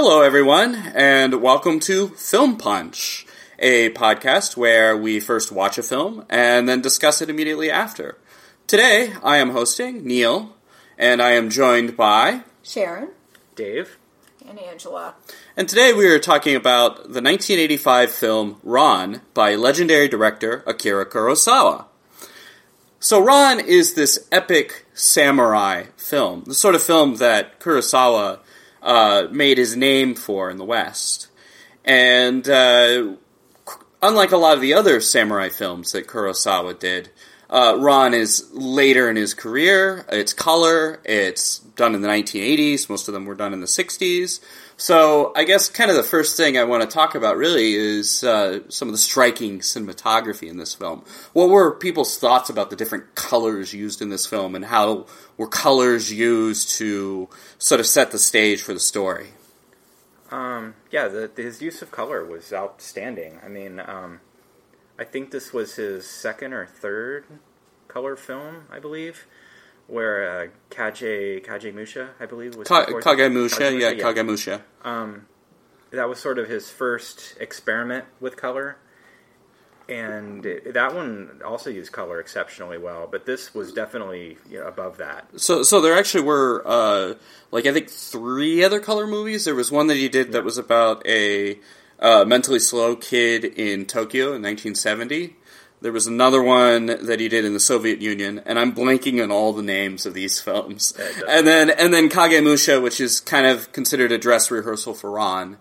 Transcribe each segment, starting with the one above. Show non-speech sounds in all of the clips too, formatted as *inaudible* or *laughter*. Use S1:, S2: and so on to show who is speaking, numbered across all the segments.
S1: Hello, everyone, and welcome to Film Punch, a podcast where we first watch a film and then discuss it immediately after. Today, I am hosting Neil, and I am joined by.
S2: Sharon.
S3: Dave.
S2: And Angela.
S1: And today we are talking about the 1985 film Ran by legendary director Akira Kurosawa. So, Ran is this epic samurai film, the sort of film that Kurosawa uh, made his name for in the West. And uh, unlike a lot of the other samurai films that Kurosawa did, uh, Ran is later in his career. It's color. It's done in the 1980s. Most of them were done in the 60s. So I guess kind of the first thing I want to talk about really is uh, some of the striking cinematography in this film. What were people's thoughts about the different colors used in this film, and how were colors used to sort of set the stage for the story?
S3: Um, yeah, the, his use of color was outstanding. I mean, um, I think this was his second or third color film, I believe where uh, Kage Kagemusha, I believe, was
S1: Ka- Kagemusha, Kagemusha, yeah, yeah, Kagemusha.
S3: Um, that was sort of his first experiment with color, and it, that one also used color exceptionally well. But this was definitely you know, above that.
S1: So, so there actually were uh, like I think three other color movies. There was one that he did that was about a uh, mentally slow kid in Tokyo in 1970. There was another one that he did in the Soviet Union, and I'm blanking on all the names of these films. and then and then Kagemusha, which is kind of considered a dress rehearsal for Ran,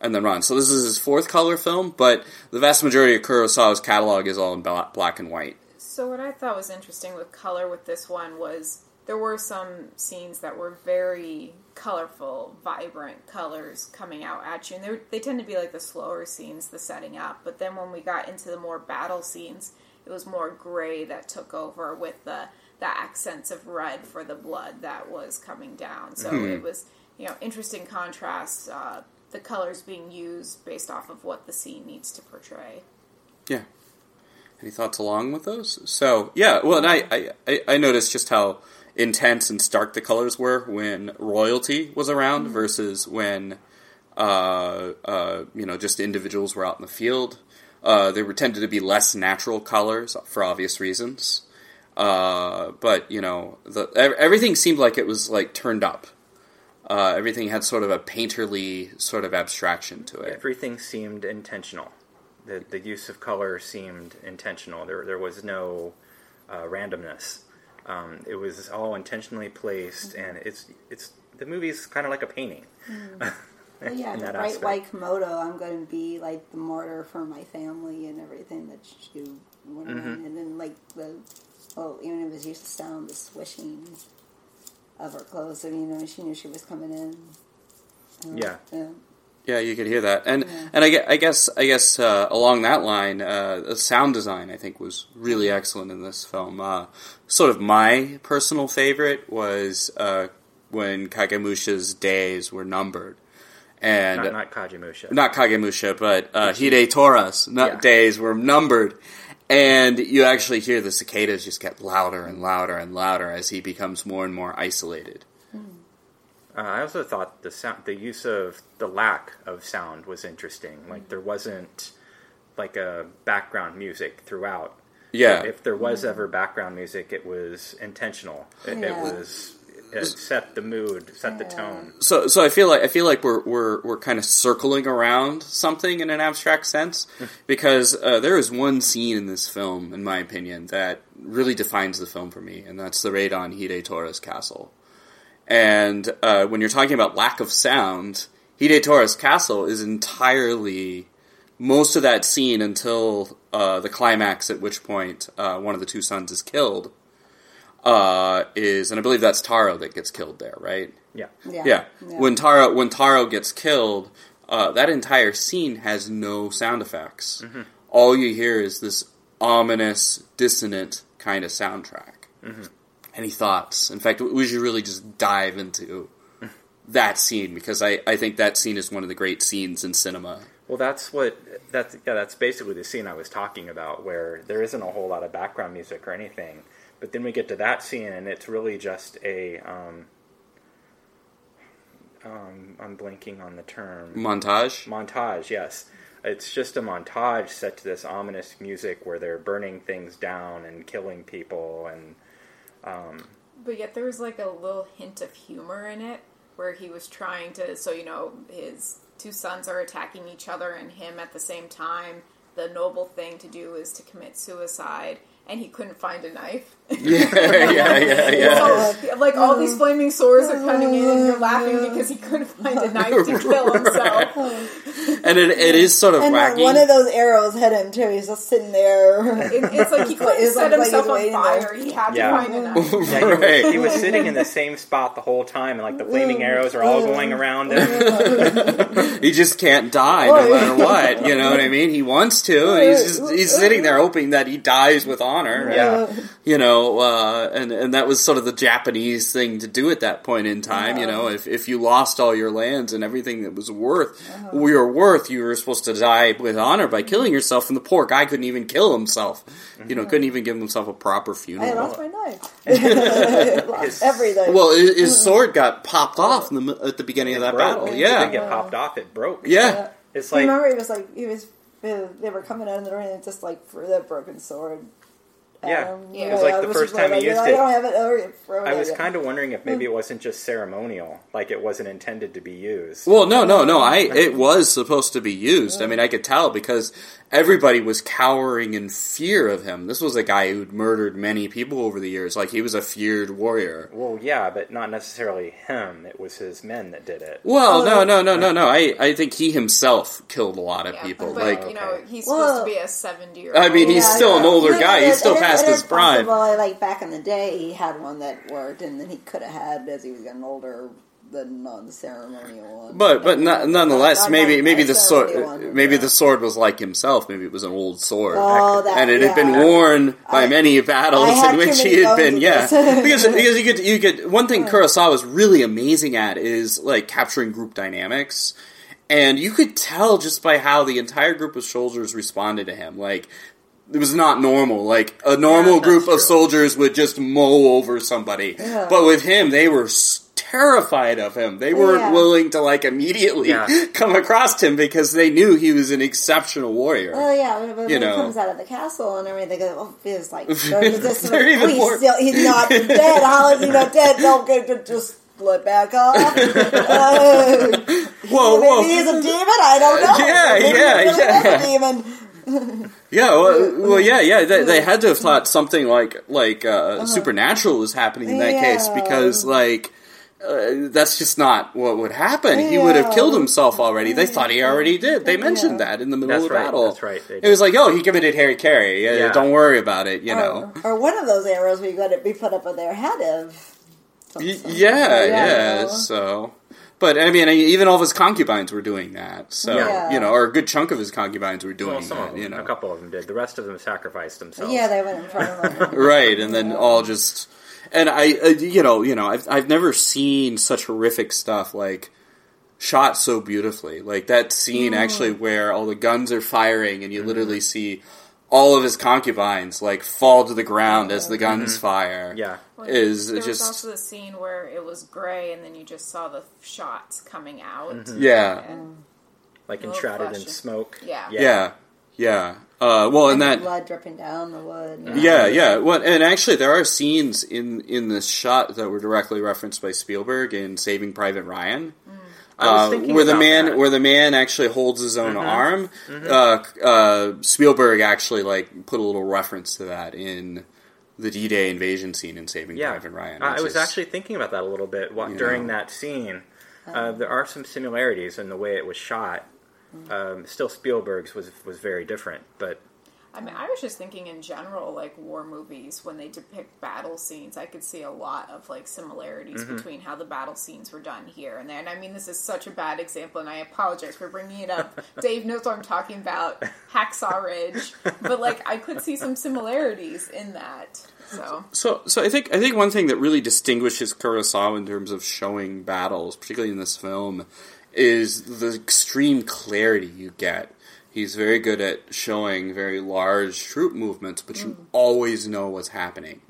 S1: and then Ran. So this is his fourth color film, but the vast majority of Kurosawa's catalog is all in black and white.
S2: So what I thought was interesting with color with this one was there were some scenes that were very colorful, vibrant colors coming out at you, and they, they tend to be like the slower scenes, the setting up. But then when we got into the more battle scenes, it was more gray that took over with the the accents of red for the blood that was coming down. So mm-hmm. it was you know interesting contrast. Uh, the colors being used based off of what the scene needs to portray.
S1: Yeah. Any thoughts along with those? So yeah, well, and I I, I noticed just how intense and stark the colors were when royalty was around mm-hmm. versus when uh, uh, you know just individuals were out in the field. Uh, there were tended to be less natural colors for obvious reasons. Uh, but you know, the, everything seemed like it was like turned up. Uh, everything had sort of a painterly sort of abstraction to it.
S3: Everything seemed intentional. The the use of color seemed intentional. There there was no uh, randomness. Um, it was all intentionally placed, mm-hmm. and it's it's the movie's kind of like a painting.
S4: Mm. *laughs* well, yeah, the bright white kimono. I'm going to be like the martyr for my family and everything that you went mm-hmm. and then like the well, even if it was used to sound the swishing of her clothes. I mean, you know, she knew she was coming in.
S3: Yeah.
S1: yeah. Yeah, you could hear that, and yeah. and I, I, guess I guess uh, along that line, uh, the sound design I think was really excellent in this film. Uh, sort of my personal favorite was uh, when Kagemusha's days were numbered, and
S3: not, not Kagemusha,
S1: not Kagemusha, but uh, Hidetora's yeah. days were numbered, and you actually hear the cicadas just get louder and louder and louder as he becomes more and more isolated.
S3: Uh, I also thought the sound, the use of the lack of sound was interesting. Like there wasn't like a background music throughout.
S1: Yeah.
S3: If there was ever background music, it was intentional. It, yeah. it was it set the mood, set the tone.
S1: So, so I feel like I feel like we're we're we're kind of circling around something in an abstract sense *laughs* because uh, there is one scene in this film, in my opinion, that really defines the film for me, and that's the raid on Hide Hidetora's castle. And uh, when you're talking about lack of sound, Hide Hidetora's castle is entirely most of that scene until uh, the climax, at which point uh, one of the two sons is killed. Uh, is and I believe that's Taro that gets killed there, right?
S3: Yeah.
S1: Yeah. yeah. yeah. When Taro when Taro gets killed, uh, that entire scene has no sound effects. Mm-hmm. All you hear is this ominous, dissonant kind of soundtrack. Mm-hmm. Any thoughts? In fact, we should really just dive into that scene because I, I think that scene is one of the great scenes in cinema.
S3: Well, that's what that's yeah that's basically the scene I was talking about where there isn't a whole lot of background music or anything, but then we get to that scene and it's really just a um, um, I'm blanking on the term.
S1: Montage.
S3: Montage, yes. It's just a montage set to this ominous music where they're burning things down and killing people, and um,
S2: but yet there was like a little hint of humor in it, where he was trying to. So you know, his two sons are attacking each other and him at the same time. The noble thing to do is to commit suicide, and he couldn't find a knife. *laughs*
S1: yeah, yeah, yeah, yeah.
S2: So, like all these mm. flaming swords are coming in, and you're laughing mm. because he couldn't find a knife to *laughs* kill himself.
S1: and it, it is sort of
S4: and
S1: wacky.
S4: one of those arrows hit him too. He's just sitting there.
S2: It, it's like he *laughs* couldn't
S4: It's
S2: set
S4: like
S2: himself on fire.
S4: there.
S2: He had
S3: Yeah.
S2: to find a knife.
S3: yeah, he, was,
S1: Right.
S3: he was sitting in the same spot the whole time, and like the flaming mm. arrows are all going around him.
S1: he just can't die no matter what. You know what I mean? He wants to, and he's just he's sitting there hoping that he dies with honor.
S3: Yeah.
S1: you know, uh, and and that was sort of the Japanese thing to do at that point in time. You know, uh-huh. if if you lost all your lands and everything that was worth uh-huh. your worth, you were supposed to die with honor by killing yourself. And the poor guy couldn't even kill himself. You know, mm-hmm. couldn't even give himself a proper funeral.
S4: I
S1: funeral.
S4: lost my knife. *laughs* *laughs* lost everything.
S1: Well, his, his sword got popped off oh. in the, at the beginning of that
S3: Broke.
S1: battle.
S3: It didn't
S1: Yeah,
S3: get popped off; it broke.
S1: yeah.
S3: It's
S4: I
S3: like
S4: remember he was like he was. They were coming out of the ring and just like threw that broken sword. At
S3: Yeah.
S4: Um,
S2: it was
S3: like the first time he
S4: like,
S3: used
S4: I
S3: it.
S4: don't have it.
S3: I was kind of wondering if maybe it hmm. wasn't just ceremonial, like it wasn't intended to be used.
S1: Well, no, no, no. I *laughs* it was supposed to be used. I mean, I could tell because everybody was cowering in fear of him. This was a guy who'd murdered many people over the years. Like he was a feared warrior.
S3: Well, yeah, but not necessarily him. It was his men that did it.
S1: Well, no, no, no, no, no. I I think he himself killed a lot of
S2: Yeah,
S1: people.
S2: but
S1: like
S2: you know, he's
S4: Well-
S2: supposed to be a seventy year old.
S1: I mean, he's
S4: Yeah,
S1: still an
S4: yeah.
S1: older
S4: Yeah,
S1: guy.
S4: it-
S1: He's still
S4: it-
S1: past
S4: it
S1: his prime.
S4: Well, Like back in the day, he had one that worked, and then he could have had as he was getting older the non-ceremonial one.
S1: But but no, nonetheless,
S4: Not-
S1: maybe maybe the sword
S4: one, uh,
S1: maybe
S4: yeah.
S1: the sword was like himself. Maybe it was an old sword.
S4: Oh, that,
S1: and it had been worn by
S4: I-
S1: many battles in which he had been. Yeah, because *laughs* because you could you could one thing Kurosawa is really amazing at is like capturing group dynamics, and you could tell just by how the entire group of soldiers responded to him. Like it was not normal. Like a normal
S3: Yeah,
S1: group of soldiers would just mow over somebody,
S4: Yeah.
S1: but with him, they were. s- Terrified of him, they weren't
S4: Yeah.
S1: willing to like immediately
S3: Yeah. *laughs*
S1: come across him because they knew he was an exceptional warrior.
S4: Well, yeah, but when
S1: You
S4: he
S1: know.
S4: comes out of the castle and everything, they go, oh, like *laughs* they're
S1: They're even
S4: oh, he's,
S1: more-
S4: still, he's not *laughs* dead. How is he not dead? Don't get to just split back off. Uh,
S1: whoa,
S4: maybe
S1: whoa!
S4: he's a demon. I don't know.
S1: Yeah,
S4: Maybe
S1: yeah,
S4: he's really
S1: yeah.
S4: a demon.
S1: Yeah, well, well, yeah, yeah. They, they had to have thought something like like uh, supernatural was happening in that case
S4: Uh-huh.
S1: Because like. Uh, that's just not what would happen. He would have killed himself already. They thought he already did. They mentioned that in the middle
S3: That's
S1: of the
S3: right,
S1: battle.
S3: that's right, they
S1: It was like, oh, he committed hara-kiri. Uh,
S3: Yeah.
S1: Don't worry about it. You know.
S4: Or, or one of those arrows we got to be put up on their head of. some
S1: Y- yeah,
S4: Yeah,
S1: yeah. So, but I mean, even all of his concubines were doing that. So
S4: Yeah.
S1: you know, or a good chunk of his concubines were doing
S3: Well, some
S1: that.
S3: of them,
S1: You know,
S3: a couple of them did. The rest of them sacrificed themselves.
S4: Yeah, they went in front of them. *laughs*
S1: right? And then all just, and I, uh, you know, you know, I've I've never seen such horrific stuff like shot so beautifully. Like that scene actually where all the guns are firing and you literally see all of his concubines like fall to the ground as the guns fire.
S3: yeah.
S1: Is
S2: there was
S1: just
S2: also the scene where it was gray and then you just saw the shots coming out.
S1: Mm-hmm. yeah.
S2: And,
S3: Like
S2: Little
S3: enshrouded in
S2: flesh.
S3: smoke.
S2: Yeah.
S1: Yeah, yeah. Uh, well, and that
S4: blood dripping down the wood.
S1: Yeah, yeah. Well, and actually, there are scenes in in this shot that were directly referenced by Spielberg in Saving Private Ryan.
S3: I was
S1: Uh, where the man
S3: that.
S1: where the man actually holds his own arm, Uh, uh, Spielberg actually like put a little reference to that in the D-Day invasion scene in Saving
S3: Yeah,
S1: Private Ryan.
S3: I was
S1: is-
S3: actually thinking about that a little bit wa-
S1: You
S3: during
S1: know.
S3: that scene. Uh, there are some similarities in the way it was shot. Um, still, Spielberg's was was very different, but
S2: I mean, I was just thinking in general, like war movies, when they depict battle scenes, I could see a lot of like similarities
S1: Mm-hmm.
S2: between how the battle scenes were done here and there. And I mean, this is such a bad example, and I apologize for bringing it up. *laughs* Dave knows what I'm talking about, Hacksaw Ridge, but like I could see some similarities in that. So
S1: So, so I think I think one thing that really distinguishes Kurosawa in terms of showing battles, particularly in this film, is the extreme clarity you get. He's very good at showing very large troop movements, but you always know what's happening.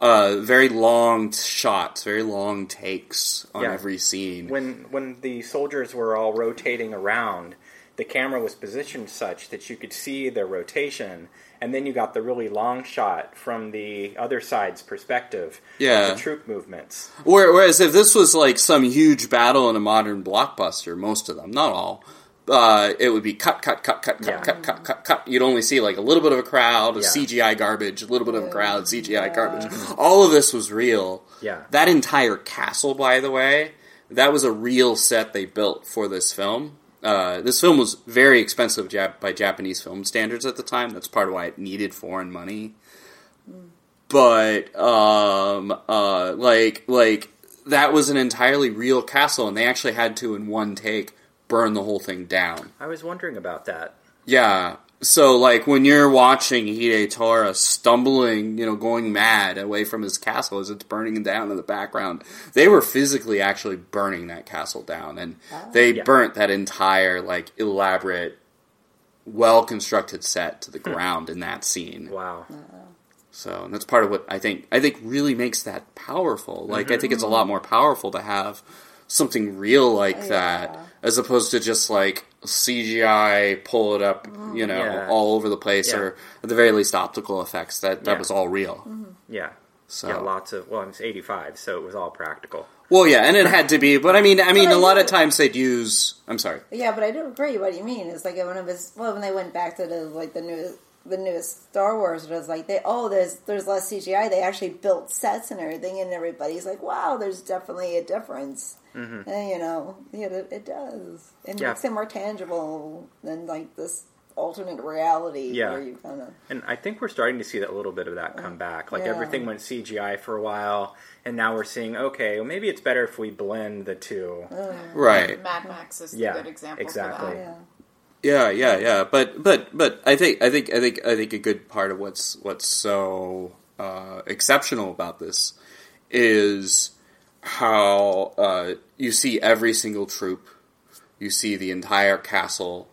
S1: uh, very long shots, very long takes on yeah. every scene.
S3: When when the soldiers were all rotating around, the camera was positioned such that you could see their rotation, and then you got the really long shot from the other side's perspective.
S1: Yeah,
S3: the troop movements.
S1: Whereas if this was like some huge battle in a modern blockbuster, most of them, not all, uh, it would be cut, cut, cut, cut, cut, yeah. cut, cut, cut, cut. You'd only see like a little bit of a crowd of yeah. CGI garbage, a little bit of a crowd, CGI yeah. garbage. All of this was real.
S3: Yeah.
S1: That entire castle, by the way, that was a real set they built for this film. Uh, this film was very expensive Jap- by Japanese film standards at the time. That's part of why it needed foreign money. But um, uh, like like that was an entirely real castle, and they actually had to in one take burn the whole thing down.
S3: I was wondering about that.
S1: Yeah. So, like, when you're watching Hidetora stumbling, you know, going mad away from his castle as it's burning down in the background, they were physically actually burning that castle down. And oh. they yeah. burnt that entire, like, elaborate, well constructed set to the hmm. ground in that scene.
S3: Wow.
S1: So that's part of what I think I think really makes that powerful. Like mm-hmm. I think it's a lot more powerful to have something real like oh, that yeah. as opposed to just like CGI pull it up, you know, yeah. all over the place, yeah. or at the very least optical effects. That that was all real.
S3: Mm-hmm. Yeah. So yeah, lots of well, it's eighty five, so it was all practical.
S1: Well, yeah, and it had to be, but I mean, I mean, a lot of times they'd use. I'm sorry.
S4: Yeah, but I do agree. What do you mean It's like one of his. Well, when they went back to the like the new the newest Star Wars it was like they oh there's there's less CGI. They actually built sets and everything, and everybody's like, wow, there's definitely a difference. Mm-hmm. And you know, yeah, it, it does. It yeah. makes it more tangible than like this alternate reality yeah. where you kind of.
S3: And I think we're starting to see that a little bit of that come back. Like yeah. everything went CGI for a while, and now we're seeing okay, well, maybe it's better if we blend the two.
S1: Uh, right.
S2: Mad Max is yeah, a good example. Exactly.
S1: Yeah. Yeah, yeah, yeah. But but but I think I think I think I think a good part of what's what's so uh, exceptional about this is how uh, you see every single troop, you see the entire castle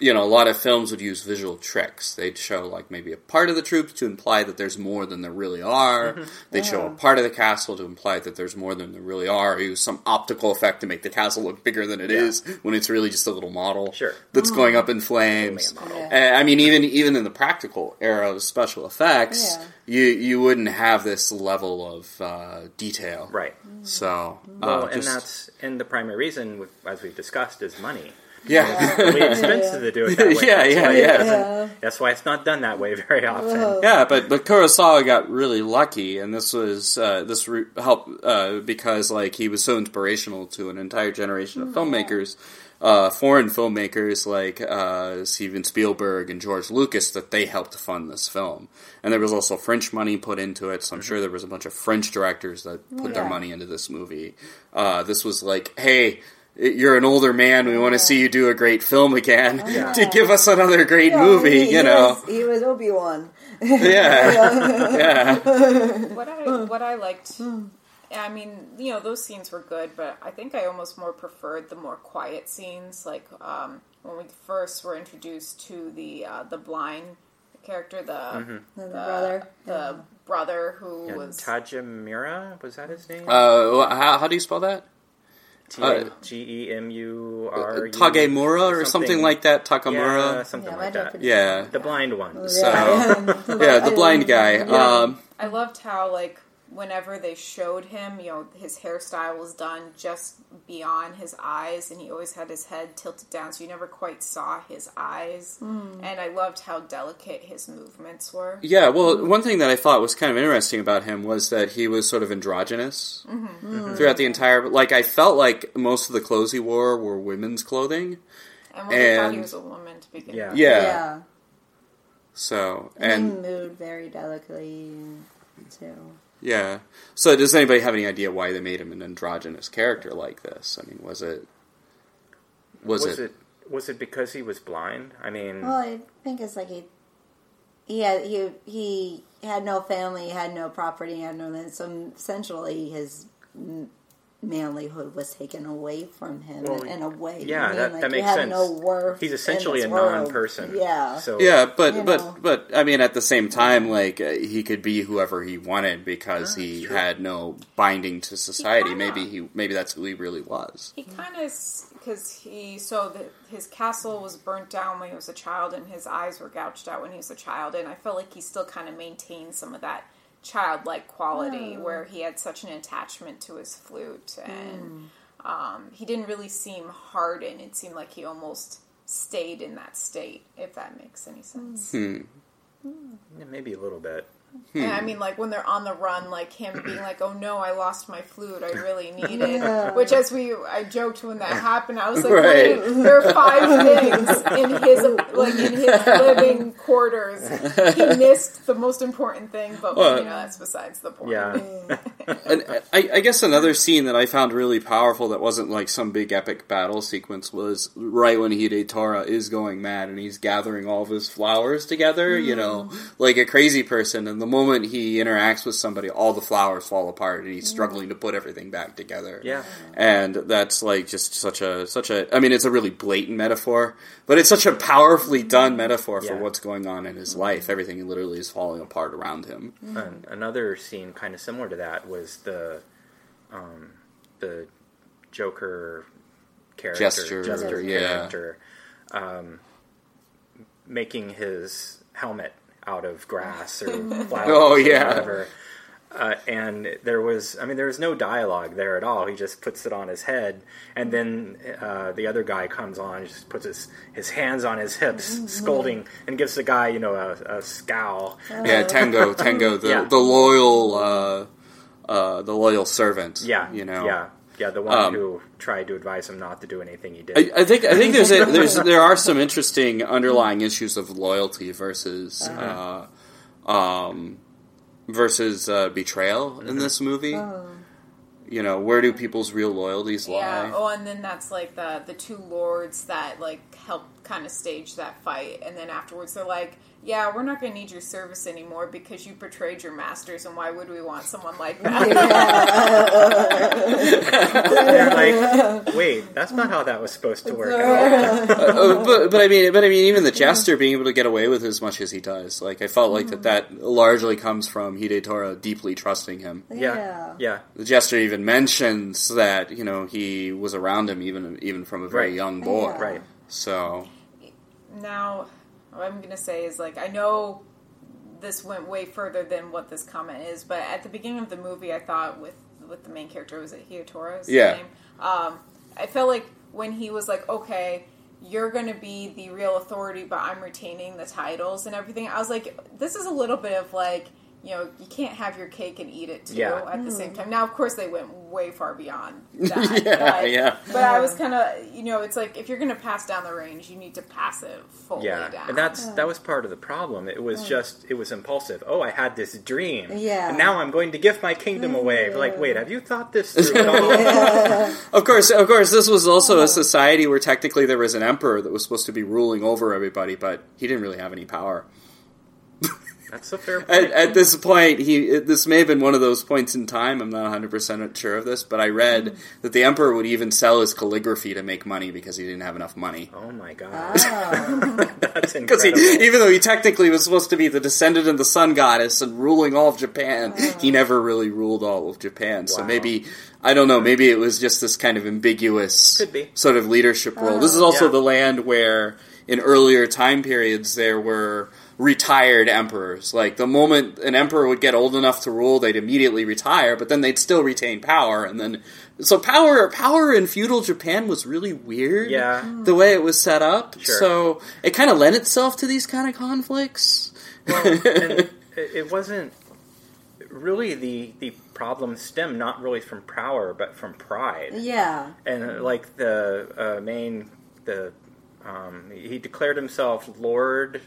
S1: you know, a lot of films would use visual tricks. They'd show like maybe a part of the troops to imply that there's more than there really are. Mm-hmm. They'd yeah. show a part of the castle to imply that there's more than there really are. Or use some optical effect to make the castle look bigger than it yeah. is when it's really just a little model
S3: sure.
S1: that's going up in flames. Yeah. I mean, even even in the practical era of special effects, you you wouldn't have this level of uh, detail,
S3: right?
S1: So,
S3: well, uh, and that's and the primary reason, as we've discussed, is money.
S1: Yeah,
S3: it's really *laughs* expensive to do it that way. *laughs*
S1: yeah, that's yeah, yeah.
S3: yeah. That's why it's not done that way very often.
S1: Yeah, but but Kurosawa got really lucky, and this was uh, this re- helped uh, because like he was so inspirational to an entire generation of filmmakers. Uh, foreign filmmakers like uh, Steven Spielberg and George Lucas that they helped fund this film, and there was also French money put into it. So I'm mm-hmm. sure there was a bunch of French directors that put yeah. their money into this movie. Uh, this was like, hey, you're an older man. We want to see you do a great film again yeah. *laughs* to give us another great yeah, movie. He, you know,
S4: was, he was Obi Wan. *laughs*
S1: yeah, yeah.
S2: What I what I liked. I mean, you know, those scenes were good, but I think I almost more preferred the more quiet scenes, like um, when we first were introduced to the uh, the blind character, the mm-hmm.
S4: the, the, brother,
S2: the yeah. brother who yeah, was
S3: Tajimura. Was that his name?
S1: Uh, how, how do you spell that?
S3: Uh, G E M U R
S1: Tagemura or something like that. Takamura,
S3: yeah, something yeah, like that.
S1: Yeah,
S3: the blind one.
S1: So *laughs* yeah, the blind guy. Um,
S2: I loved how like whenever they showed him, you know, his hairstyle was done just beyond his eyes, and he always had his head tilted down, so you never quite saw his eyes. Mm. And I loved how delicate his movements were.
S1: Yeah, well, one thing that I thought was kind of interesting about him was that he was sort of androgynous mm-hmm. Mm-hmm. throughout the entire. Like, I felt like most of the clothes he wore were women's clothing.
S2: And, and thought he was a woman to begin
S1: yeah. with. Yeah. yeah. So and,
S4: and he moved very delicately too.
S1: Yeah. So does anybody have any idea why they made him an androgynous character like this? I mean, was it
S3: was, was it, it, was it because he was blind? I mean,
S4: well, I think it's like he he had he he had no family, he had no property, he had no land. so essentially his manlyhood was taken away from him well, in a way.
S3: Yeah, I mean, that, like, that makes sense. No worth He's essentially a non-person.
S4: Yeah.
S3: So
S1: yeah, but but know. but I mean, at the same time, like uh, he could be whoever he wanted because ah, he true. had no binding to society. He maybe he maybe that's who he really was.
S2: He kind of because he so the, his castle was burnt down when he was a child, and his eyes were gouged out when he was a child, and I felt like he still kind of maintained some of that childlike quality oh. where he had such an attachment to his flute and mm. um, he didn't really seem hardened it seemed like he almost stayed in that state if that makes any sense
S1: hmm.
S3: yeah, maybe a little bit
S2: Hmm. And I mean, like when they're on the run, like him being like, "Oh no, I lost my flute. I really need it." Yeah. Which, as we, I joked when that happened. I was like, right. "There are five things in his, like in his living quarters. He missed the most important thing, but well, you know that's besides the point."
S3: Yeah. *laughs*
S1: and I, I guess another scene that I found really powerful that wasn't like some big epic battle sequence was right when Hidetora is going mad and he's gathering all of his flowers together. Mm. You know, like a crazy person and the moment he interacts with somebody, all the flowers fall apart, and he's struggling to put everything back together.
S3: Yeah,
S1: and that's like just such a such a. I mean, it's a really blatant metaphor, but it's such a powerfully done metaphor for what's going on in his life. Everything literally is falling apart around him.
S3: And another scene, kind of similar to that, was the um, the Joker character,
S1: Jester, Jester yeah.
S3: character, um, making his helmet out of grass or *laughs* flowers oh, yeah. whatever. Uh, and there was, I mean, there was no dialogue there at all. He just puts it on his head, and then uh, the other guy comes on, just puts his, his hands on his hips, *laughs* mm-hmm. scolding, and gives the guy, you know, a, a scowl.
S1: Yeah, Tango, *laughs* Tengo, the yeah. the loyal, uh, uh, the loyal servant.
S3: Yeah,
S1: you know,
S3: yeah. Yeah, the one um, who tried to advise him not to do anything he did.
S1: I, I think I think there's a, there's *laughs* there are some interesting underlying issues of loyalty versus uh-huh. uh, um, versus uh, betrayal mm-hmm. in this movie. Oh. You know, where do people's real loyalties lie?
S2: Yeah. Oh, and then that's like the the two lords that like help kind of stage that fight, and then afterwards they're like yeah, we're not going to need your service anymore because you betrayed your masters, and why would we want someone like that? *laughs*
S3: they're like, *laughs* wait, that's not how that was supposed to work. *laughs*
S1: uh, but, but I mean, but I mean, even the jester being able to get away with as much as he does, like I felt like that that largely comes from Hidetora deeply trusting him.
S3: Yeah, yeah.
S1: The jester even mentions that you know he was around him even even from a very right. young boy.
S3: Yeah. Right.
S1: So
S2: now what I'm going to say is like I know this went way further than what this comment is, but at the beginning of the movie, I thought with with the main character was it Hidetora?
S1: Yeah.
S2: Name? Um, I felt like when he was like, okay, you're going to be the real authority, but I'm retaining the titles and everything. I was like, this is a little bit of like you know, you can't have your cake and eat it too yeah. at the same mm. time. Now, of course, they went way far beyond *laughs* that.
S1: yeah,
S2: but,
S1: yeah.
S2: But I was kind of, you know, it's like if you're going to pass down the range, you need to pass it fully
S3: yeah.
S2: down.
S3: And that's that was part of the problem. It was mm. just it was impulsive. Oh, I had this dream.
S4: Yeah.
S3: And now I'm going to give my kingdom away. Like, mm-hmm. wait, have you thought this *laughs* through at all?
S1: Of course, of course, this was also a society where technically there was an emperor that was supposed to be ruling over everybody, but he didn't really have any power.
S3: That's a fair
S1: at, at, this point, he this may have been one of those points in time. I'm not 100 percent sure of this, but I read mm. that the emperor would even sell his calligraphy to make money because he didn't have enough money.
S3: Oh my god, oh. *laughs* that's *laughs*
S1: incredible! He, even though he technically was supposed to be the descendant of the sun goddess and ruling all of Japan, oh. he never really ruled all of Japan. Wow. So maybe I don't know. Maybe it was just this kind of ambiguous sort of leadership role. This is also yeah. the land where, in earlier time periods, there were retired emperors. Like the moment an emperor would get old enough to rule, they'd immediately retire, but then they'd still retain power. And then, so power power in feudal Japan was really weird.
S3: Yeah,
S1: the way it was set up.
S3: Sure.
S1: So it kind of lent itself to these kind of conflicts.
S3: Well, *laughs* it wasn't really the the problem stem not really from power but from pride.
S4: Yeah,
S3: and uh, like the uh, main the um, he declared himself Lord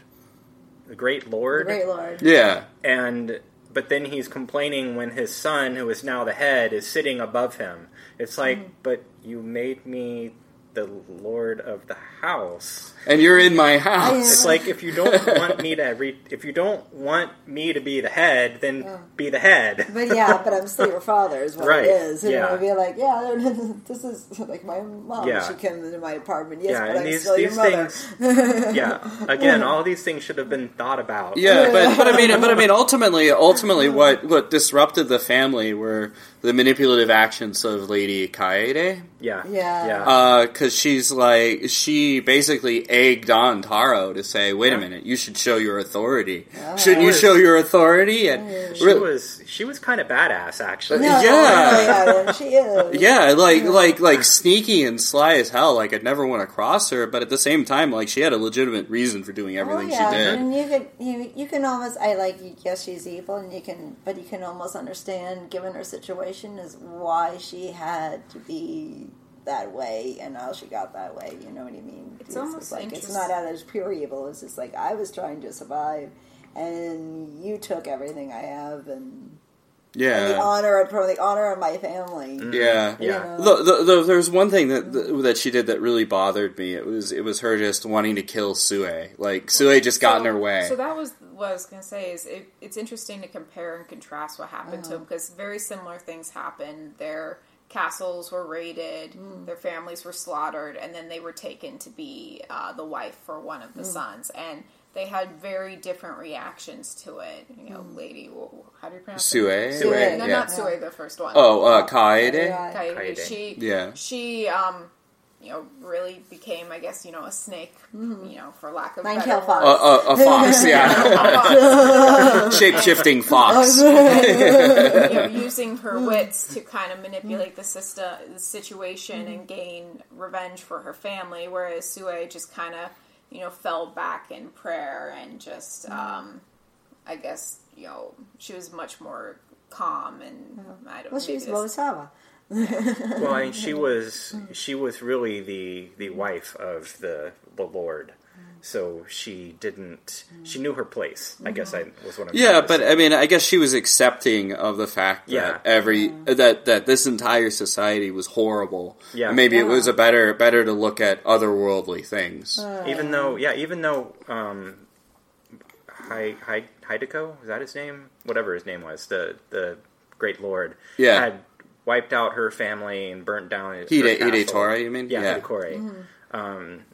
S3: the Great Lord.
S4: The Great Lord.
S1: Yeah.
S3: And but then he's complaining when his son, who is now the head, is sitting above him. It's like, mm. but you made me the lord of the house.
S1: And you're in my house.
S3: It's like if you don't *laughs* want me to re- if you don't want me to be the head, then
S4: Yeah.
S3: be the head.
S4: But yeah, but I'm still your *laughs* father is what
S3: Right,
S4: it is. And
S3: yeah.
S4: I'd be like, yeah, *laughs* this is like my mom.
S3: Yeah.
S4: She came into my apartment. Yes,
S3: yeah,
S4: but
S3: and
S4: I'm
S3: these
S4: still
S3: these
S4: your mother.
S3: things. yeah, again, all these things should have been thought about.
S1: Yeah, but but I mean, but I mean, ultimately, ultimately, what what disrupted the family were the manipulative actions of Lady Kaede.
S3: yeah,
S4: Yeah.
S3: yeah.
S1: Uh, because she's like, she basically egged on Taro to say, "Wait a minute, you should show your authority.
S4: Yeah.
S1: Shouldn't you
S3: Was-
S1: show your authority?" And
S3: she
S1: re-
S3: was she was kind of badass actually.
S4: No,
S1: Yeah.
S4: no, oh, yeah, she is.
S1: yeah, like like like sneaky and sly as hell. Like I'd never want to cross her, but at the same time, like she had a legitimate reason for doing oh, everything
S4: oh, yeah.
S1: she did.
S4: And you can you, you can almost I like yes she's evil and you can but you can almost understand given her situation is why she had to be that way and how she got that way. You know what I mean?
S2: It's almost
S4: like it's not out of pure evil. It's just like I was trying to survive and you took everything I have and, and the
S1: Yeah,
S4: honor of from the honor of my family.
S1: yeah.
S4: you
S3: Yeah.
S4: know?
S1: The, the, the, there's one thing that that she did that really bothered me. It was it was her just wanting to kill Sue. Like Sue just got in her way.
S2: So that was what I was going to say. Is it, it's interesting to compare and contrast what happened
S4: Uh-huh.
S2: to them because very similar things happened. Their castles were raided,
S4: Mm.
S2: their families were slaughtered, and then they were taken to be uh, the wife for one of
S4: Mm.
S2: the sons. And they had very different reactions to it. You know,
S4: Mm.
S2: lady, wh- how do you pronounce
S1: Sue?
S2: it?
S4: Sue,
S2: No,
S1: yeah.
S2: not Sue, the first one.
S1: Oh, uh, Kaede.
S2: Kaede.
S3: Kaede.
S2: She,
S1: Yeah.
S2: she, um, you know, really became, I guess, you know, a snake.
S4: Mm-hmm.
S2: You know, for lack of
S4: Nine
S2: better
S4: tail
S2: word.
S4: fox.
S1: A, a, a fox, yeah, *laughs* shape shifting fox. *laughs* *laughs*
S2: you know, using her
S4: Mm.
S2: wits to kind of manipulate the system, the situation, and gain revenge for her family. Whereas Sue just kind of, you know, fell back in prayer and just, mm-hmm. um, I guess, you know, she was much more calm and mm-hmm. I don't.
S4: Well, she
S2: was
S4: Bodhisattva.
S3: Well, I mean, she *laughs* was mm-hmm. she was really the the wife of the the Lord, so she didn't she knew her place. I guess I was what I'm.
S1: Yeah, but
S3: say.
S1: I mean, I guess she was accepting of the fact that
S3: Yeah.
S1: every that that this entire society was horrible.
S3: Yeah.
S1: And maybe it was a better better to look at otherworldly things.
S3: even though yeah, even though um, Hi Hi Hideko is that his name? Whatever his name was, the the Great Lord
S1: Yeah.
S3: had wiped out her family and burnt down his
S1: Hide,
S3: her castle.
S1: Hidetora, you mean?
S3: Yeah,
S1: Yeah.
S3: Hidekore. Um,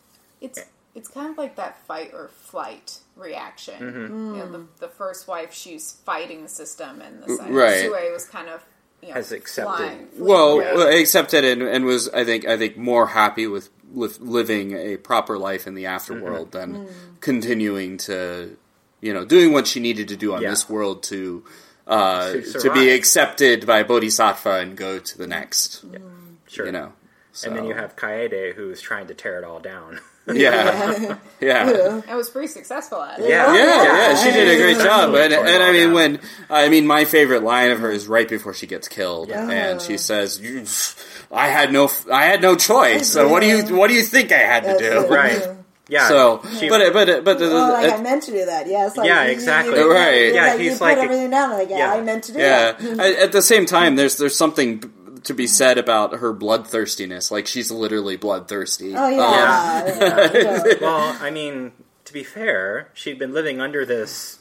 S2: It's it's kind of like that fight or flight reaction.
S3: Mm-hmm.
S2: You know, the, the first wife, she's fighting the system, and the second
S1: Right.
S2: Sue was kind of you know,
S3: Has accepted.
S2: flying,
S1: Well, well,
S2: away.
S1: accepted and, and was I think I think more happy with with living a proper life in the afterworld than continuing to you know doing what she needed to do on
S3: Yeah.
S1: this world to uh,
S3: To
S1: to, be accepted by Bodhisattva and go to the next.
S3: sure.
S1: You know.
S3: And then you have Kaede who's trying to tear it all down. *laughs* *laughs*
S1: yeah, yeah.
S2: I was pretty successful at it.
S3: Yeah.
S1: Yeah, yeah, she did a great job,
S3: what
S1: and, and I mean when I mean my favorite line of her is right before she gets killed,
S3: Yeah.
S1: and she says, "I had no, I had no choice. So what do you, what do you think I had to do?"
S3: Right. Yeah.
S1: So,
S3: she-
S1: but but but the,
S4: Well, like
S1: uh,
S4: I meant to do that. Yes. Like,
S3: Yeah,
S4: you- you-
S3: exactly.
S4: you-
S1: Right.
S3: Yeah,
S4: like,
S3: he's
S4: you
S3: like-
S4: put everything down. Like, yeah,
S3: yeah.
S4: I meant to do
S1: yeah.
S4: that.
S1: I- At the same time, there's there's something b- to be said about her bloodthirstiness. Like she's literally bloodthirsty.
S4: Oh
S1: Um,
S4: yeah. yeah, yeah.
S3: well, I mean, to be fair, she'd been living under this,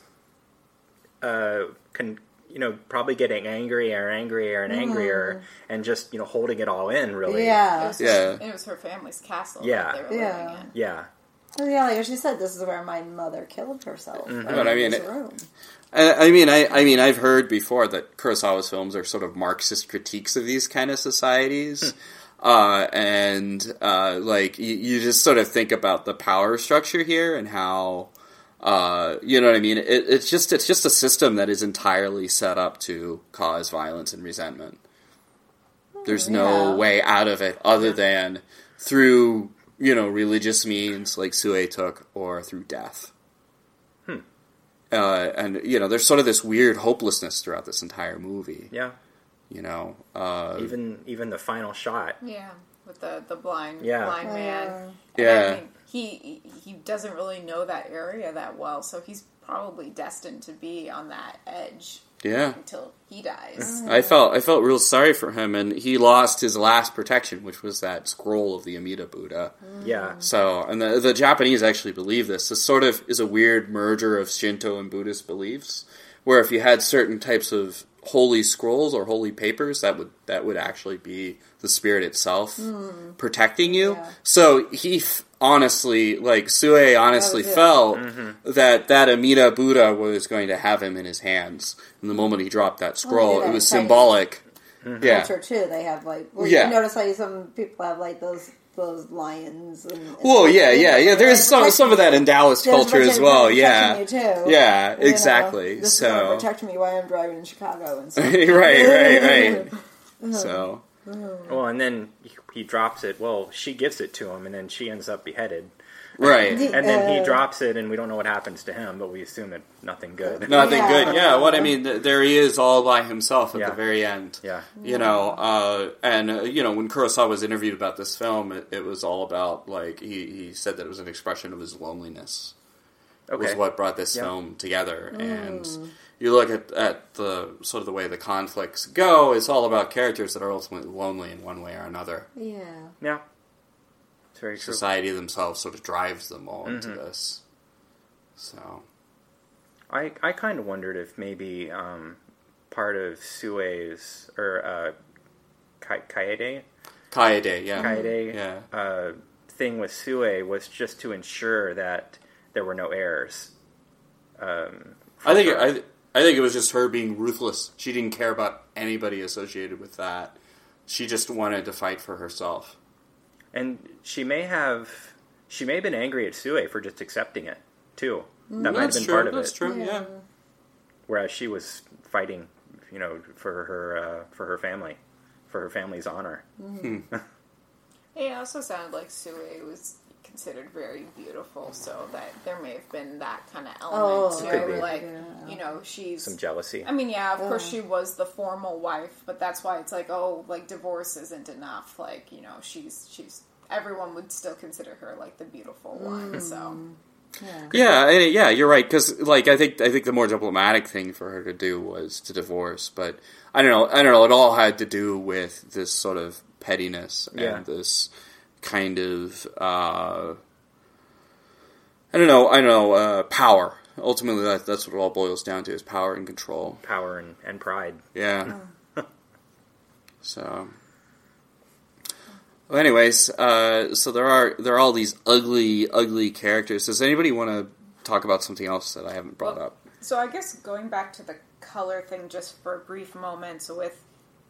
S3: uh, con- you know, probably getting angrier, and angrier, and angrier, and just you know holding it all in. Really.
S2: yeah, It
S4: yeah.
S2: was,
S1: Yeah.
S2: it was her family's castle
S3: Yeah.
S2: that they were
S4: Yeah.
S2: in.
S3: Yeah.
S4: Yeah, like she said, this is where my mother killed herself.
S3: Mm-hmm.
S4: right
S1: But I mean, it-
S4: room.
S1: I, I mean, I, I mean, I've heard before that Kurosawa's films are sort of Marxist critiques of these kind of societies, uh, and uh, like you, you just sort of think about the power structure here and how, uh, you know what I mean. It, it's just it's just a system that is entirely set up to cause violence and resentment. There's no
S4: Yeah.
S1: way out of it other than through you know religious means like Sue took or through death uh, and you know, there's sort of this weird hopelessness throughout this entire movie.
S3: Yeah.
S1: You know, uh,
S3: Even even the final shot.
S2: Yeah, with the the blind
S3: Yeah.
S2: blind man.
S4: Uh,
S2: And
S1: Yeah.
S2: I mean, he he doesn't really know that area that well, so he's probably destined to be on that edge
S1: Yeah.
S2: until he dies. *laughs*
S1: I felt I felt real sorry for him, and he lost his last protection, which was that scroll of the Amida Buddha. Mm.
S3: Yeah.
S1: So, and the the Japanese actually believe this. This sort of is a weird merger of Shinto and Buddhist beliefs, where if you had certain types of holy scrolls or holy papers, that would that would actually be the spirit itself mm. protecting you.
S4: Yeah.
S1: So he f- honestly, like Sue, honestly
S4: That was it.
S1: felt mm-hmm. that that Amida Buddha was going to have him in his hands. And the mm-hmm. moment he dropped that scroll,
S4: that
S1: it was
S4: in Chinese
S1: symbolic. Mm-hmm. Yeah.
S4: culture too. They have like well,
S1: Yeah.
S4: you notice like some people have like those those lions. And, and
S1: Well,
S4: stuff.
S1: yeah, yeah, yeah. There is
S4: They're
S1: some some of that in Taoist
S4: There's
S1: culture as well. Yeah,
S4: you too.
S1: yeah,
S4: You know,
S1: exactly.
S4: this
S1: so
S4: gonna
S1: right,
S4: protect me while I'm driving in Chicago and *laughs* stuff.
S1: right, right. *laughs* Uh-huh. So uh-huh.
S3: Well, and then he, he drops it. Well, she gives it to him, and then she ends up beheaded.
S1: right,
S3: And then he
S4: Uh,
S3: drops it, and we don't know what happens to him, but we assume that nothing good.
S1: nothing
S4: Yeah.
S1: good. Yeah, what I mean, th- there he is all by himself at
S3: Yeah.
S1: the very end.
S3: Yeah.
S1: You know, uh, and uh, you know when Kurosawa was interviewed about this film, it, it was all about like he, he said that it was an expression of his loneliness.
S3: Okay.
S1: was what brought this
S3: Yeah.
S1: film together. And you look at, at the sort of the way the conflicts go, it's all about characters that are ultimately lonely in one way or another.
S4: Yeah.
S3: Yeah. It's very true.
S1: Society themselves sort of drives them all into
S3: Mm-hmm.
S1: this. So
S3: I, I kind of wondered if maybe um, part of Sue's or uh, Ka- Kaede
S1: Kaede, yeah,
S3: Kaede
S1: yeah,
S3: uh, thing with Sue was just to ensure that there were no errors. Um,
S1: I think
S3: her.
S1: I, I think it was just her being ruthless. She didn't care about anybody associated with that. She just wanted to fight for herself.
S3: and she may have she may have been angry at Sue for just accepting it too. That might have been
S1: true.
S3: part of
S1: That's
S3: it.
S1: true. Yeah.
S3: Whereas she was fighting, you know, for her uh, for her family, for her family's honor. *laughs*
S2: It also sounded like Sue was considered very beautiful, so that there may have been that kind of oh, element
S4: Oh,
S2: to
S3: Could be.
S2: it. Like,
S4: Yeah.
S2: you know, she's.
S3: Some jealousy.
S2: I mean, yeah, of course she was the formal wife, but that's why it's like, oh, like divorce isn't enough. Like, you know, she's she's everyone would still consider her like the beautiful one. Mm. So
S4: Yeah.
S1: Yeah, yeah, you're right. Because like I think I think the more diplomatic thing for her to do was to divorce, but I don't know. I don't know. It all had to do with this sort of pettiness
S3: Yeah.
S1: and this kind of uh, I don't know. I don't know uh, power. Ultimately, that, that's what it all boils down to: is power and control.
S3: Power and, and pride.
S1: Yeah. *laughs* so. Well, anyways, uh, so there are there are all these ugly, ugly characters. Does anybody want to talk about something else that I haven't brought
S2: Well,
S1: up?
S2: So I guess going back to the color thing just for a brief moment, so with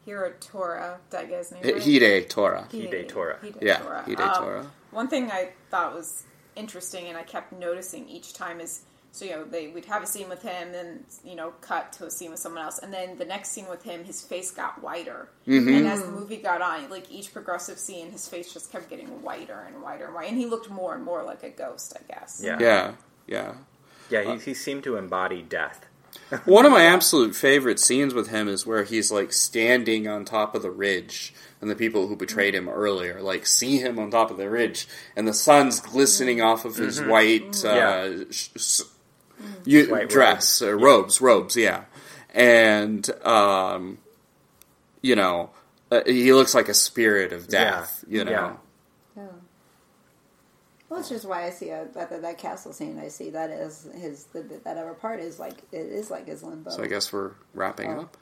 S2: Hirotora, did I get his name right?
S1: Hide Torah.
S3: Hide Tora.
S2: Hide
S1: Yeah,
S2: Tora.
S1: Hide
S2: Um,
S1: Torah.
S2: One thing I thought was interesting and I kept noticing each time is so you know they we'd have a scene with him then you know cut to a scene with someone else and then the next scene with him his face got whiter
S1: Mm-hmm.
S2: and as the movie got on like each progressive scene his face just kept getting whiter and whiter and whiter and he looked more and more like a ghost I guess
S3: Yeah.
S1: Yeah, yeah.
S3: Yeah, he, he seemed to embody death.
S1: One of my absolute favorite scenes with him is where he's like standing on top of the ridge, and the people who betrayed him earlier like see him on top of the ridge, and the sun's glistening off of his white, uh,
S3: Yeah.
S1: sh- s- you,
S3: White
S1: dress, uh, robes, robes, yeah, and um, you know, uh, he looks like a spirit of death.
S3: Yeah.
S1: You know.
S3: Yeah.
S4: Well, it's just why I see uh, that, that that castle scene. I see that as his the, that other part is like it is like his limbo.
S1: So I guess we're wrapping
S4: Oh.
S1: up.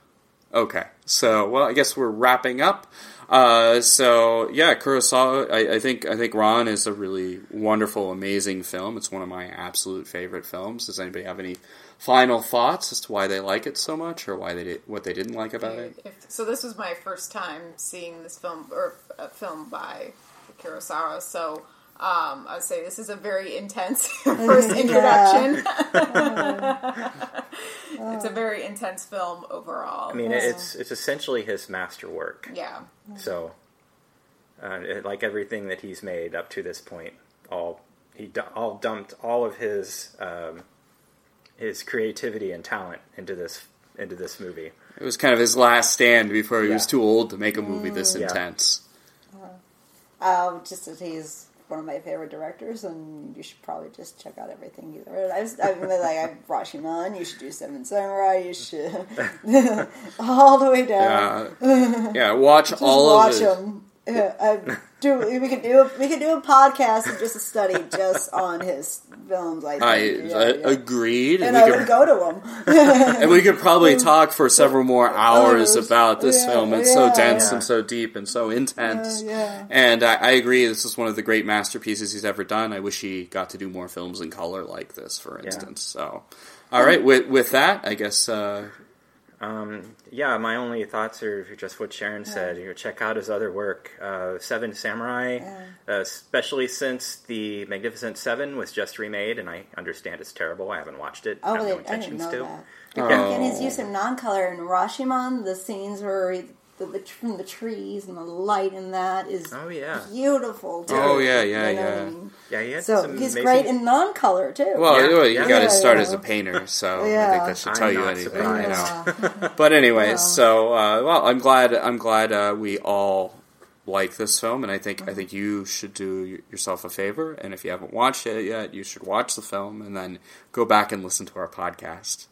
S1: Okay, so well, I guess we're wrapping up. Uh, so yeah, Kurosawa. I, I think I think Ran is a really wonderful, amazing film. It's one of my absolute favorite films. Does anybody have any final thoughts as to why they like it so much, or why they did, what they didn't like about it?
S2: If, so this was my first time seeing this film or a film by Kurosawa. So um, I'd say this is a very intense *laughs* *laughs* first introduction. *laughs* it's a very intense film overall.
S3: I mean, it's it's essentially his masterwork.
S2: yeah,
S3: So, uh, it, like everything that he's made up to this point, all he all dumped all of his um, his creativity and talent into this into this movie.
S1: It was kind of his last stand before he was too old to make a movie this
S3: Yeah.
S1: intense.
S4: Um, just that he's one of my favorite directors, and you should probably just check out everything he's ever. I was, I mean, like I Rashomon. You should do Seven Samurai. You should *laughs* *laughs* all the way down.
S1: Yeah, yeah watch *laughs* all
S4: watch
S1: of
S4: them. Yeah, I do. We could do. A, we could do a podcast and just a study just on his films. I, think.
S1: I,
S4: yeah,
S1: I
S4: yeah.
S1: agreed,
S4: and
S1: we
S4: I
S1: could-
S4: would go to him. *laughs*
S1: and we could probably *laughs* talk for several more hours
S4: Hours.
S1: about this
S4: Yeah,
S1: film. It's so dense
S3: Yeah.
S1: and so deep and so intense.
S4: Yeah, yeah.
S1: And I, I agree, this is one of the great masterpieces he's ever done. I wish he got to do more films in color like this, for instance. So, all right, with with that, I guess. Uh,
S3: Um, yeah, my only thoughts are just what Sharon said. You know, check out his other work, uh, Seven Samurai, uh, especially since the Magnificent Seven was just remade, and I understand it's terrible. I haven't watched it.
S4: Oh,
S3: I have no
S4: I didn't know
S3: to.
S4: that.
S1: Oh.
S4: Again, his use of non-color in Rashomon, the scenes where the, the from the trees and the light in that is
S3: Oh yeah,
S4: beautiful. Too,
S1: Oh, yeah, yeah,
S4: you know what I
S1: yeah.
S4: mean?
S3: yeah. He had
S4: So he's
S3: amazing...
S4: great in non-color too.
S1: well,
S3: Yeah,
S1: you, you
S3: yeah.
S1: got to
S4: Yeah,
S1: start
S4: yeah.
S1: as a painter, so I think that should
S3: I'm
S1: tell you anything.
S3: surprised.
S1: You know.
S4: Yeah. *laughs*
S1: But anyways, so uh, well, I'm glad. I'm glad uh, we all like this film, and I think I think you should do yourself a favor, and if you haven't watched it yet, you should watch the film and then go back and listen to our podcast.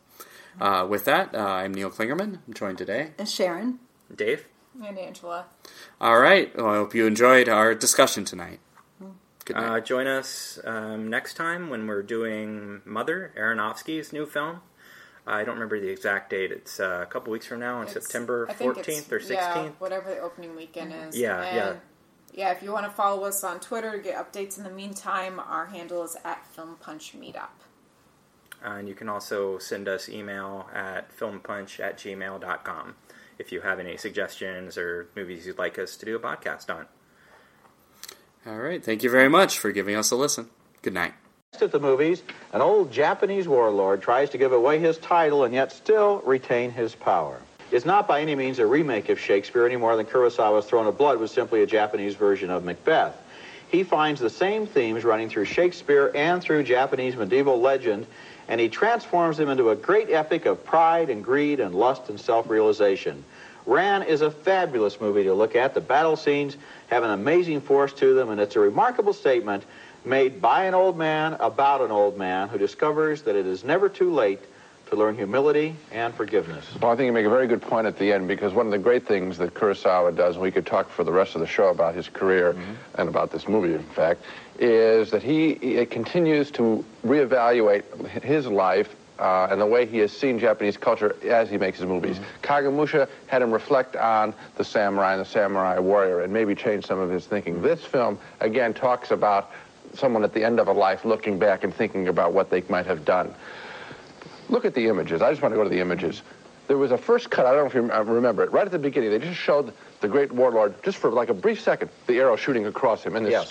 S1: Uh, with that, uh, I'm Neil Clingerman. I'm joined today.
S4: And Sharon.
S3: Dave.
S2: And Angela.
S1: All right. Well, I hope you enjoyed our discussion tonight. Good night.
S3: Uh, join us um, next time when we're doing Mother, Aronofsky's new film. I don't remember the exact date. It's uh, a couple weeks from now on
S2: It's-
S3: September
S2: I think it's-
S3: 14th or 16th.
S2: Yeah, whatever the opening weekend is.
S3: Yeah,
S2: and
S3: yeah.
S2: Yeah, if you want to follow us on Twitter to get updates in the meantime, our handle is at Film Punch Meetup.
S3: And you can also send us email at filmpunch at gmail.com if you have any suggestions or movies you'd like us to do a podcast on.
S1: All right. Thank you very much for giving us a listen. Good night.
S5: At the movies, an old Japanese warlord tries to give away his title and yet still retain his power. It's not by any means a remake of Shakespeare any more than Kurosawa's Throne of Blood was simply a Japanese version of Macbeth. He finds the same themes running through Shakespeare and through Japanese medieval legend, and he transforms them into a great epic of pride and greed and lust and self-realization. Ran is a fabulous movie to look at. The battle scenes have an amazing force to them, and it's a remarkable statement made by an old man about an old man who discovers that it is never too late to learn humility and forgiveness.
S6: Well, I think you make a very good point at the end because one of the great things that Kurosawa does, and we could talk for the rest of the show about his career mm-hmm. and about this movie, in fact, is that he, he continues to reevaluate his life uh, and the way he has seen Japanese culture as he makes his movies. Mm-hmm. Kagemusha had him reflect on the samurai and the samurai warrior and maybe change some of his thinking. Mm-hmm. This film, again, talks about someone at the end of a life looking back and thinking about what they might have done. Look at the images. I just want to go to the images. There was a first cut, I don't know if you remember it, right at the beginning. They just showed the great warlord, just for like a brief second, the arrow shooting across him in this
S5: Yes.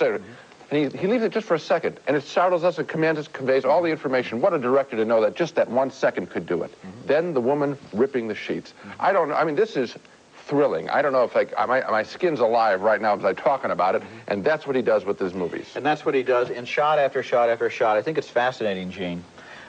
S6: And he, he leaves it just for a second. And it startles us and commands us, conveys all the information. What a director to know that just that one second could do it. Mm-hmm. Then the woman ripping the sheets. I don't know. I mean, this is thrilling. I don't know if like uh, my, my skin's alive right now as I'm talking about it. Mm-hmm. And that's what he does with his movies.
S5: And that's what he does in shot after shot after shot. I think it's fascinating, Gene,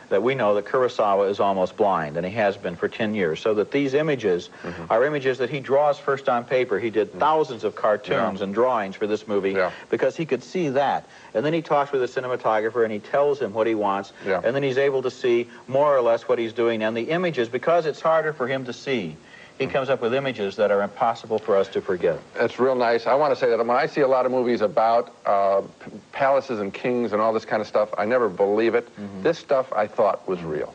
S5: that we know that Kurosawa is almost blind, and he has been for 10 years, so that these images mm-hmm. are images that he draws first on paper. He did mm-hmm. thousands of cartoons
S6: Yeah.
S5: and drawings for this movie
S6: Yeah.
S5: because he could see that. And then he talks with the cinematographer and he tells him what he wants,
S6: Yeah.
S5: and then he's able to see more or less what he's doing. And the images, because it's harder for him to see, he comes up with images that are impossible for us to forget.
S6: That's real nice. I want to say that when I see a lot of movies about uh, palaces and kings and all this kind of stuff, I never believe it. This stuff I thought was real.